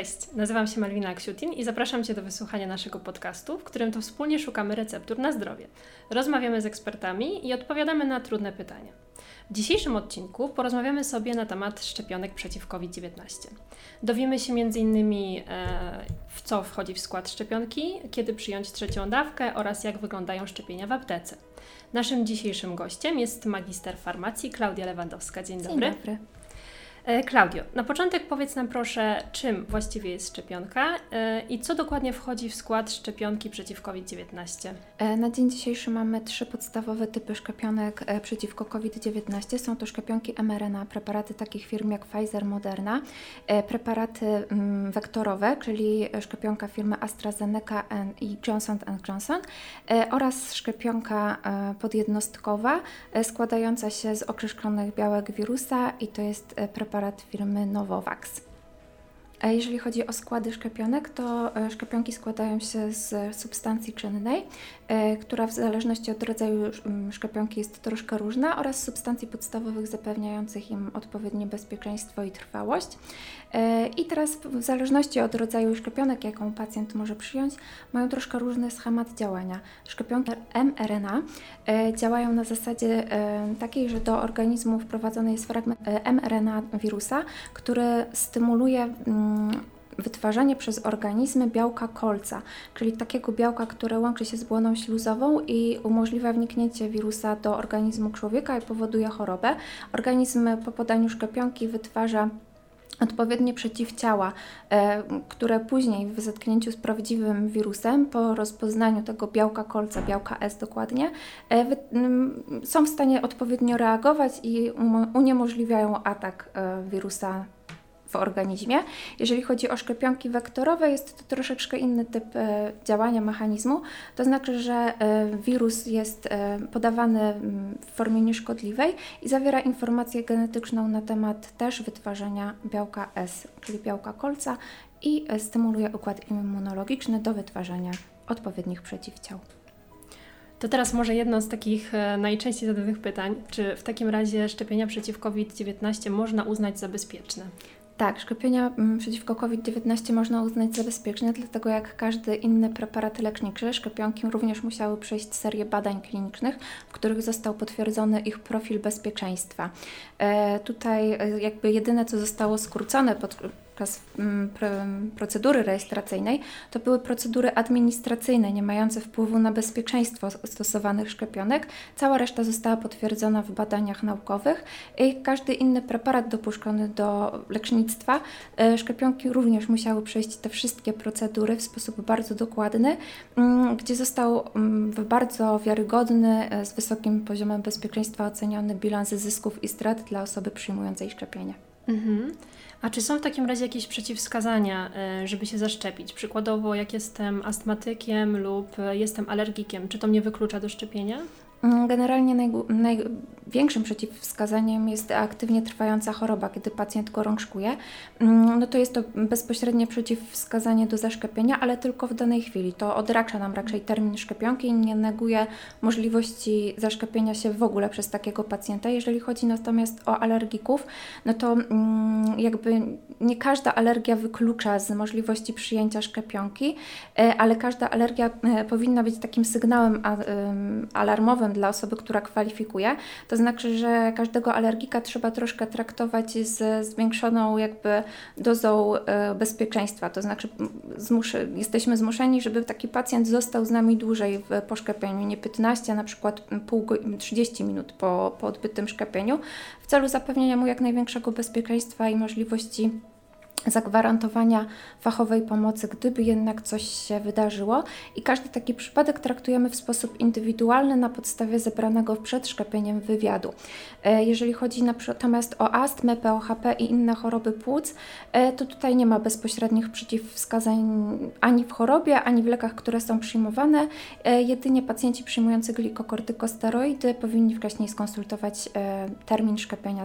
Cześć, nazywam się Malwina Aksiutin i zapraszam Cię do wysłuchania naszego podcastu, w którym to wspólnie szukamy receptur na zdrowie. Rozmawiamy z ekspertami i odpowiadamy na trudne pytania. W dzisiejszym odcinku porozmawiamy sobie na temat szczepionek przeciw COVID-19. Dowiemy się m.in. E, w co wchodzi w skład szczepionki, kiedy przyjąć trzecią dawkę oraz jak wyglądają szczepienia w aptece. Naszym dzisiejszym gościem jest magister farmacji Klaudia Lewandowska. Dzień dobry. Dzień dobry. E, Klaudio, na początek powiedz nam proszę, czym właściwie jest szczepionka e, i co dokładnie wchodzi w skład szczepionki przeciw COVID-19? E, na dzień dzisiejszy mamy trzy podstawowe typy szczepionek przeciwko COVID-19. Są to szczepionki mRNA, preparaty takich firm jak Pfizer, Moderna, preparaty mm, wektorowe, czyli szczepionka firmy AstraZeneca i Johnson Johnson oraz szczepionka podjednostkowa składająca się z określonych białek wirusa i to jest preparat preparat firmy Novovax. Jeżeli chodzi o składy szczepionek, to e, szczepionki składają się z substancji czynnej, e, która w zależności od rodzaju szczepionki jest troszkę różna, oraz substancji podstawowych zapewniających im odpowiednie bezpieczeństwo i trwałość. E, I teraz w zależności od rodzaju szczepionek, jaką pacjent może przyjąć, mają troszkę różny schemat działania. Szczepionki mRNA działają na zasadzie takiej, że do organizmu wprowadzony jest fragment mRNA wirusa, który stymuluje wytwarzanie przez organizmy białka kolca, czyli takiego białka, które łączy się z błoną śluzową i umożliwia wniknięcie wirusa do organizmu człowieka i powoduje chorobę. Organizm po podaniu szczepionki wytwarza odpowiednie przeciwciała, e, które później w zetknięciu z prawdziwym wirusem, po rozpoznaniu tego białka kolca, białka S dokładnie, e, są w stanie odpowiednio reagować i uniemożliwiają atak e, wirusa w organizmie. Jeżeli chodzi o szczepionki wektorowe, jest to troszeczkę inny typ e, działania mechanizmu. To znaczy, że e, wirus jest e, podawany w formie nieszkodliwej i zawiera informację genetyczną na temat też wytwarzania białka S, czyli białka kolca i stymuluje układ immunologiczny do wytwarzania odpowiednich przeciwciał. To teraz może jedno z takich najczęściej zadawanych pytań. Czy w takim razie szczepienia przeciw COVID-19 można uznać za bezpieczne? Tak, szczepienia mm, przeciwko COVID-19 można uznać za bezpieczne, dlatego jak każdy inny preparat leczniczy, szczepionki również musiały przejść serię badań klinicznych, w których został potwierdzony ich profil bezpieczeństwa. E, tutaj e, jakby jedyne, co zostało skrócone pod podczas mm, procedury rejestracyjnej, to były procedury administracyjne, nie mające wpływu na bezpieczeństwo stosowanych szczepionek. Cała reszta została potwierdzona w badaniach naukowych i każdy inny preparat dopuszczony do lecznictwa, e, szczepionki również musiały przejść te wszystkie procedury w sposób bardzo dokładny, mm, gdzie został mm, w bardzo wiarygodny, e, z wysokim poziomem bezpieczeństwa oceniony bilans zysków i strat dla osoby przyjmującej szczepienie. Mhm. A czy są w takim razie jakieś przeciwwskazania, e, żeby się zaszczepić? Przykładowo, jak jestem astmatykiem lub e, jestem alergikiem, czy to mnie wyklucza do szczepienia? Mm, generalnie naj, największym przeciwwskazaniem jest aktywnie trwająca choroba, kiedy pacjent gorączkuje. Mm, no to jest to bezpośrednie przeciwwskazanie do zaszczepienia, ale tylko w danej chwili. To odracza nam raczej termin szczepionki i nie neguje możliwości zaszczepienia się w ogóle przez takiego pacjenta. Jeżeli chodzi natomiast o alergików, no to mm, jakby nie każda alergia wyklucza z możliwości przyjęcia szczepionki, e, ale każda alergia e, powinna być takim sygnałem alarmowym dla osoby, która kwalifikuje. To znaczy, że każdego alergika trzeba troszkę traktować z zwiększoną jakby dozą e, bezpieczeństwa. To znaczy zmuszy, jesteśmy zmuszeni, żeby taki pacjent został z nami dłużej w poszczepieniu, nie 15, a na przykład pół, 30 minut po, po odbytym szczepieniu, w celu zapewnienia mu jak największego bezpieczeństwa i możliwości zagwarantowania fachowej pomocy, gdyby jednak coś się wydarzyło. I każdy taki przypadek traktujemy w sposób indywidualny na podstawie zebranego przed szczepieniem wywiadu. E, jeżeli chodzi natomiast o astmę, POHP i inne choroby płuc, e, to tutaj nie ma bezpośrednich przeciwwskazań ani w chorobie, ani w lekach, które są przyjmowane. E, jedynie pacjenci przyjmujący glikokortykosteroidy powinni wcześniej skonsultować termin szczepienia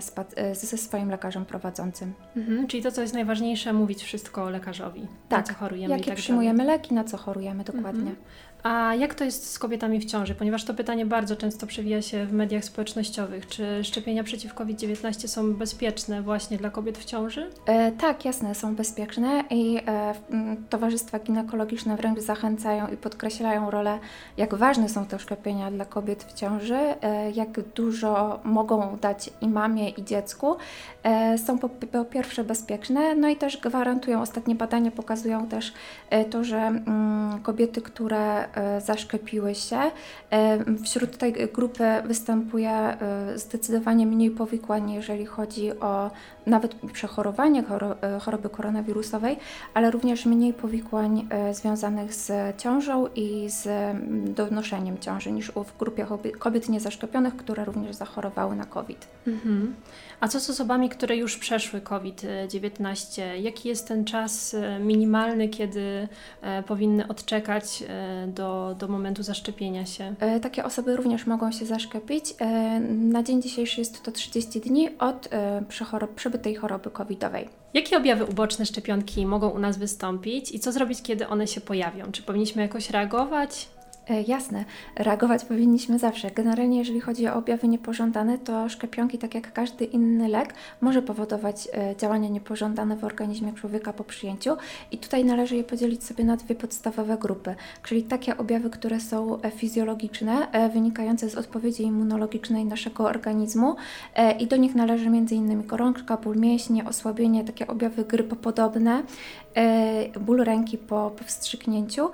ze swoim lekarzem prowadzącym. Mhm, czyli to, co jest najważniejsze, najważniejsze mówić wszystko lekarzowi, tak, na co chorujemy jakie tak przyjmujemy dalej. leki, na co chorujemy dokładnie. Mhm. A jak to jest z kobietami w ciąży? Ponieważ to pytanie bardzo często przewija się w mediach społecznościowych. Czy szczepienia przeciw COVID-19 są bezpieczne właśnie dla kobiet w ciąży? E, tak, jasne, są bezpieczne i e, towarzystwa ginekologiczne wręcz zachęcają i podkreślają rolę, jak ważne są te szczepienia dla kobiet w ciąży, e, jak dużo mogą dać i mamie, i dziecku. E, są po, po, pierwsze bezpieczne, no i też gwarantują, ostatnie badania pokazują też e, to, że mm, kobiety, które E, zaszczepiły się. E, wśród tej grupy występuje zdecydowanie mniej powikłań, jeżeli chodzi o nawet przechorowanie choroby koronawirusowej, ale również mniej powikłań związanych z ciążą i z donoszeniem ciąży niż w grupie kobiet niezaszczepionych, które również zachorowały na COVID. Mhm. A co z osobami, które już przeszły COVID-19? Jaki jest ten czas minimalny, kiedy powinny odczekać do do, do momentu zaszczepienia się? E, takie osoby również mogą się zaszczepić. E, na dzień dzisiejszy jest to 30 dni od e, przebytej choroby covidowej. Jakie objawy uboczne szczepionki mogą u nas wystąpić i co zrobić, kiedy one się pojawią? Czy powinniśmy jakoś reagować? E, jasne, reagować powinniśmy zawsze. Generalnie, jeżeli chodzi o objawy niepożądane, to szczepionki, tak jak każdy inny lek, może powodować e, działania niepożądane w organizmie człowieka po przyjęciu. I tutaj należy je podzielić sobie na dwie podstawowe grupy, czyli takie objawy, które są e, fizjologiczne, wynikające z odpowiedzi immunologicznej naszego organizmu i do nich należy m.in. gorączka, ból mięśni, osłabienie, takie objawy grypopodobne, ból ręki po, po wstrzyknięciu.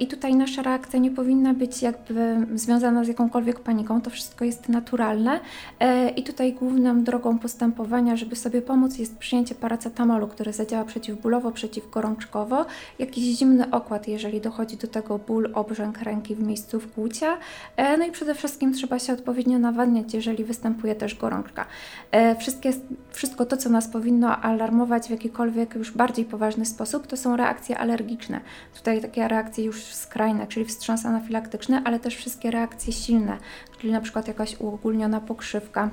I tutaj nasza reakcja nie powinna być jakby związana z jakąkolwiek paniką, to wszystko jest naturalne e, i tutaj główną drogą postępowania, żeby sobie pomóc jest przyjęcie paracetamolu, który zadziała przeciwbólowo, przeciwgorączkowo, jakiś zimny okład, jeżeli dochodzi do tego ból, obrzęk ręki w miejscu wkłucia, e, no i przede wszystkim trzeba się odpowiednio nawadniać, jeżeli występuje też gorączka. E, wszystkie, wszystko to, co nas powinno alarmować w jakikolwiek już bardziej poważny sposób, to są reakcje alergiczne. Tutaj takie reakcje już skrajne, czyli wstrząsana anafilaktyczne, ale też wszystkie reakcje silne, czyli na przykład jakaś uogólniona pokrzywka.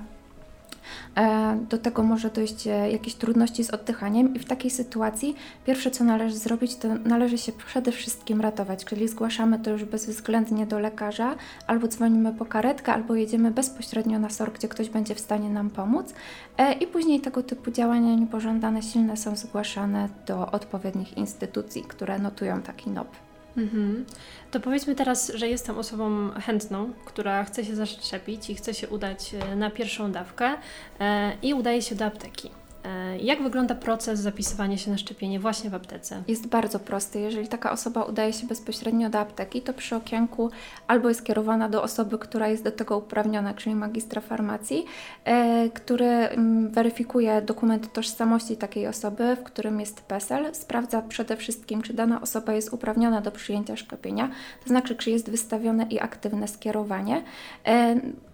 E, do tego może dojść e, jakieś trudności z oddychaniem, i w takiej sytuacji pierwsze, co należy zrobić, to należy się przede wszystkim ratować, czyli zgłaszamy to już bezwzględnie do lekarza, albo dzwonimy po karetkę, albo jedziemy bezpośrednio na SOR, gdzie ktoś będzie w stanie nam pomóc. E, I później tego typu działania niepożądane, silne są zgłaszane do odpowiednich instytucji, które notują taki NOP. Mhm. To powiedzmy teraz, że jestem osobą chętną, która chce się zaszczepić i chce się udać e, na pierwszą dawkę e, i udaje się do apteki. E, jak wygląda proces zapisywania się na szczepienie właśnie w aptece? Jest bardzo prosty. Jeżeli taka osoba udaje się bezpośrednio do apteki, to przy okienku albo jest kierowana do osoby, która jest do tego uprawniona, czyli magistra farmacji, e, który mm, weryfikuje dokument tożsamości takiej osoby, w którym jest PESEL, sprawdza przede wszystkim, czy dana osoba jest uprawniona do przyjęcia szczepienia, to znaczy, czy jest wystawione i aktywne skierowanie.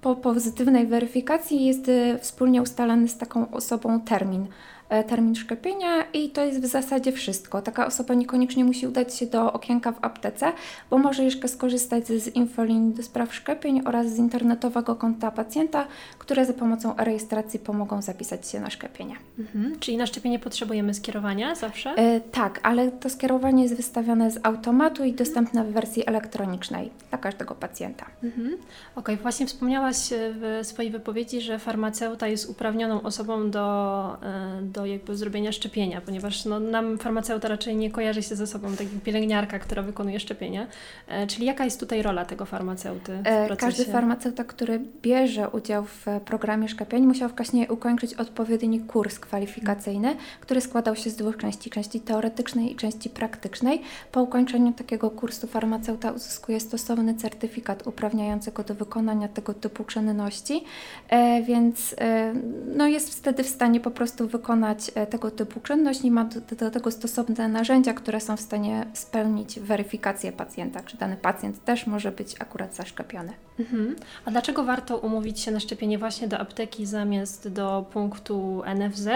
Po pozytywnej weryfikacji jest wspólnie ustalany z taką osobą termin termin, e, termin szczepienia i to jest w zasadzie wszystko. Taka osoba niekoniecznie musi udać się do okienka w aptece, bo może jeszcze skorzystać z infolinii do spraw szczepień oraz z internetowego konta pacjenta, które za pomocą rejestracji pomogą zapisać się na szczepienie. Mhm. Czyli na szczepienie potrzebujemy skierowania zawsze? E, tak, ale to skierowanie jest wystawione z automatu i dostępne w wersji elektronicznej dla każdego pacjenta. Mhm. Okej, okay. właśnie wspomniałaś e, w swojej wypowiedzi, że farmaceuta jest uprawnioną osobą do, e, do jakby zrobienia szczepienia, ponieważ no, nam farmaceuta raczej nie kojarzy się ze sobą, tak jak pielęgniarka, która wykonuje szczepienia. Czyli jaka jest tutaj rola tego farmaceuty w procesie? Każdy farmaceuta, który bierze udział w programie szczepień musiał wcześniej ukończyć odpowiedni kurs kwalifikacyjny, który składał się z dwóch części, części teoretycznej i części praktycznej. Po ukończeniu takiego kursu farmaceuta uzyskuje stosowny certyfikat uprawniający go do wykonania tego typu czynności, e, więc e, no jest wtedy w stanie po prostu wykonać e, tego typu czynność i ma do, do tego stosowne narzędzia, które są w stanie spełnić weryfikację pacjenta, czy dany pacjent też może być akurat zaszczepiony. Mhm. A dlaczego warto umówić się na szczepienie właśnie do apteki zamiast do punktu NFZ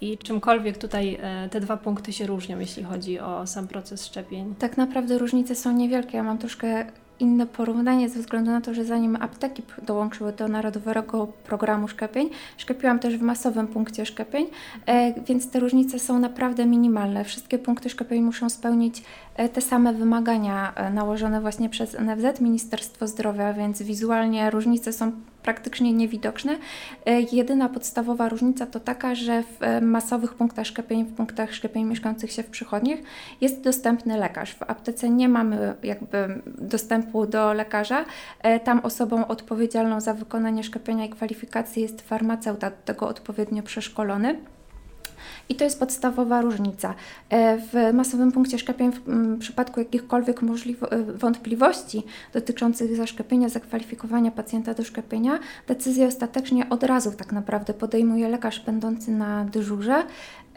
i czymkolwiek tutaj e, te dwa punkty się różnią, jeśli chodzi o sam proces szczepień? Tak naprawdę różnice są niewielkie. Ja mam troszkę inne porównanie ze względu na to, że zanim apteki dołączyły do Narodowego Programu Szczepień, szczepiłam też w masowym punkcie szczepień, e, więc te różnice są naprawdę minimalne. Wszystkie punkty szczepień muszą spełnić e, te same wymagania e, nałożone właśnie przez NFZ, Ministerstwo Zdrowia, więc wizualnie różnice są praktycznie niewidoczne. Jedyna podstawowa różnica to taka, że w masowych punktach szczepień, w punktach szczepień mieszkających się w przychodniach jest dostępny lekarz. W aptece nie mamy jakby dostępu do lekarza. Tam osobą odpowiedzialną za wykonanie szczepienia i kwalifikacji jest farmaceuta, do tego odpowiednio przeszkolony. I to jest podstawowa różnica. E, w masowym punkcie szczepień, w przypadku jakichkolwiek e, wątpliwości dotyczących zaszczepienia, zakwalifikowania pacjenta do szczepienia, decyzję ostatecznie od razu tak naprawdę podejmuje lekarz będący na dyżurze,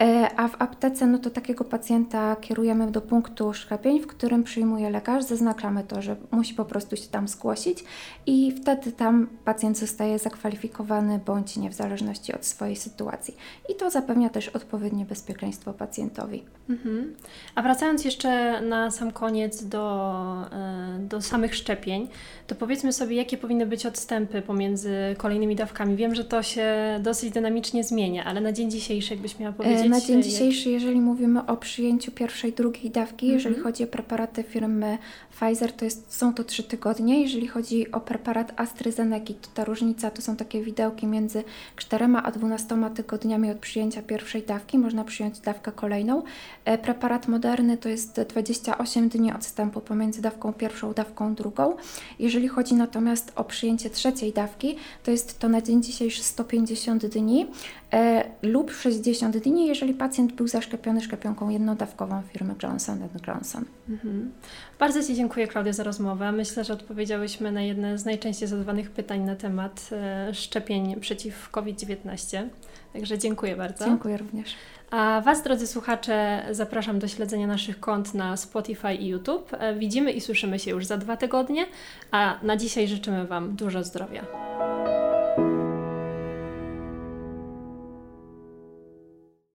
e, a w aptece no to takiego pacjenta kierujemy do punktu szczepień, w którym przyjmuje lekarz, zaznaczamy to, że musi po prostu się tam zgłosić i wtedy tam pacjent zostaje zakwalifikowany bądź nie w zależności od swojej sytuacji. I to zapewnia też odpowiednie bezpieczeństwo pacjentowi. Mhm. A wracając jeszcze na sam koniec do, e, do samych szczepień, to powiedzmy sobie, jakie powinny być odstępy pomiędzy kolejnymi dawkami. Wiem, że to się dosyć dynamicznie zmienia, ale na dzień dzisiejszy, jakbyś miała powiedzieć. E, na dzień dzisiejszy, jak... jeżeli mówimy o przyjęciu pierwszej, drugiej dawki, mhm. jeżeli chodzi o preparaty firmy Pfizer, to jest, są to trzy tygodnie. Jeżeli chodzi o preparat AstraZeneca, to ta różnica to są takie widełki między 4 a 12 tygodniami od przyjęcia pierwszej dawki. Można przyjąć dawkę kolejną. E, preparat moderny to jest 28 dni odstępu pomiędzy dawką pierwszą, dawką drugą. Jeżeli chodzi natomiast o przyjęcie trzeciej dawki, to jest to na dzień dzisiejszy 150 dni e, lub 60 dni, jeżeli pacjent był zaszczepiony szczepionką jednodawkową firmy Johnson Johnson. Mhm. Bardzo Ci dziękuję, Klaudia, za rozmowę. Myślę, że odpowiedziałyśmy na jedne z najczęściej zadawanych pytań na temat e, szczepień przeciw COVID-19. Także dziękuję bardzo. Dziękuję również. A Was, drodzy słuchacze, zapraszam do śledzenia naszych kont na Spotify i YouTube. Widzimy i słyszymy się już za dwa tygodnie, a na dzisiaj życzymy Wam dużo zdrowia.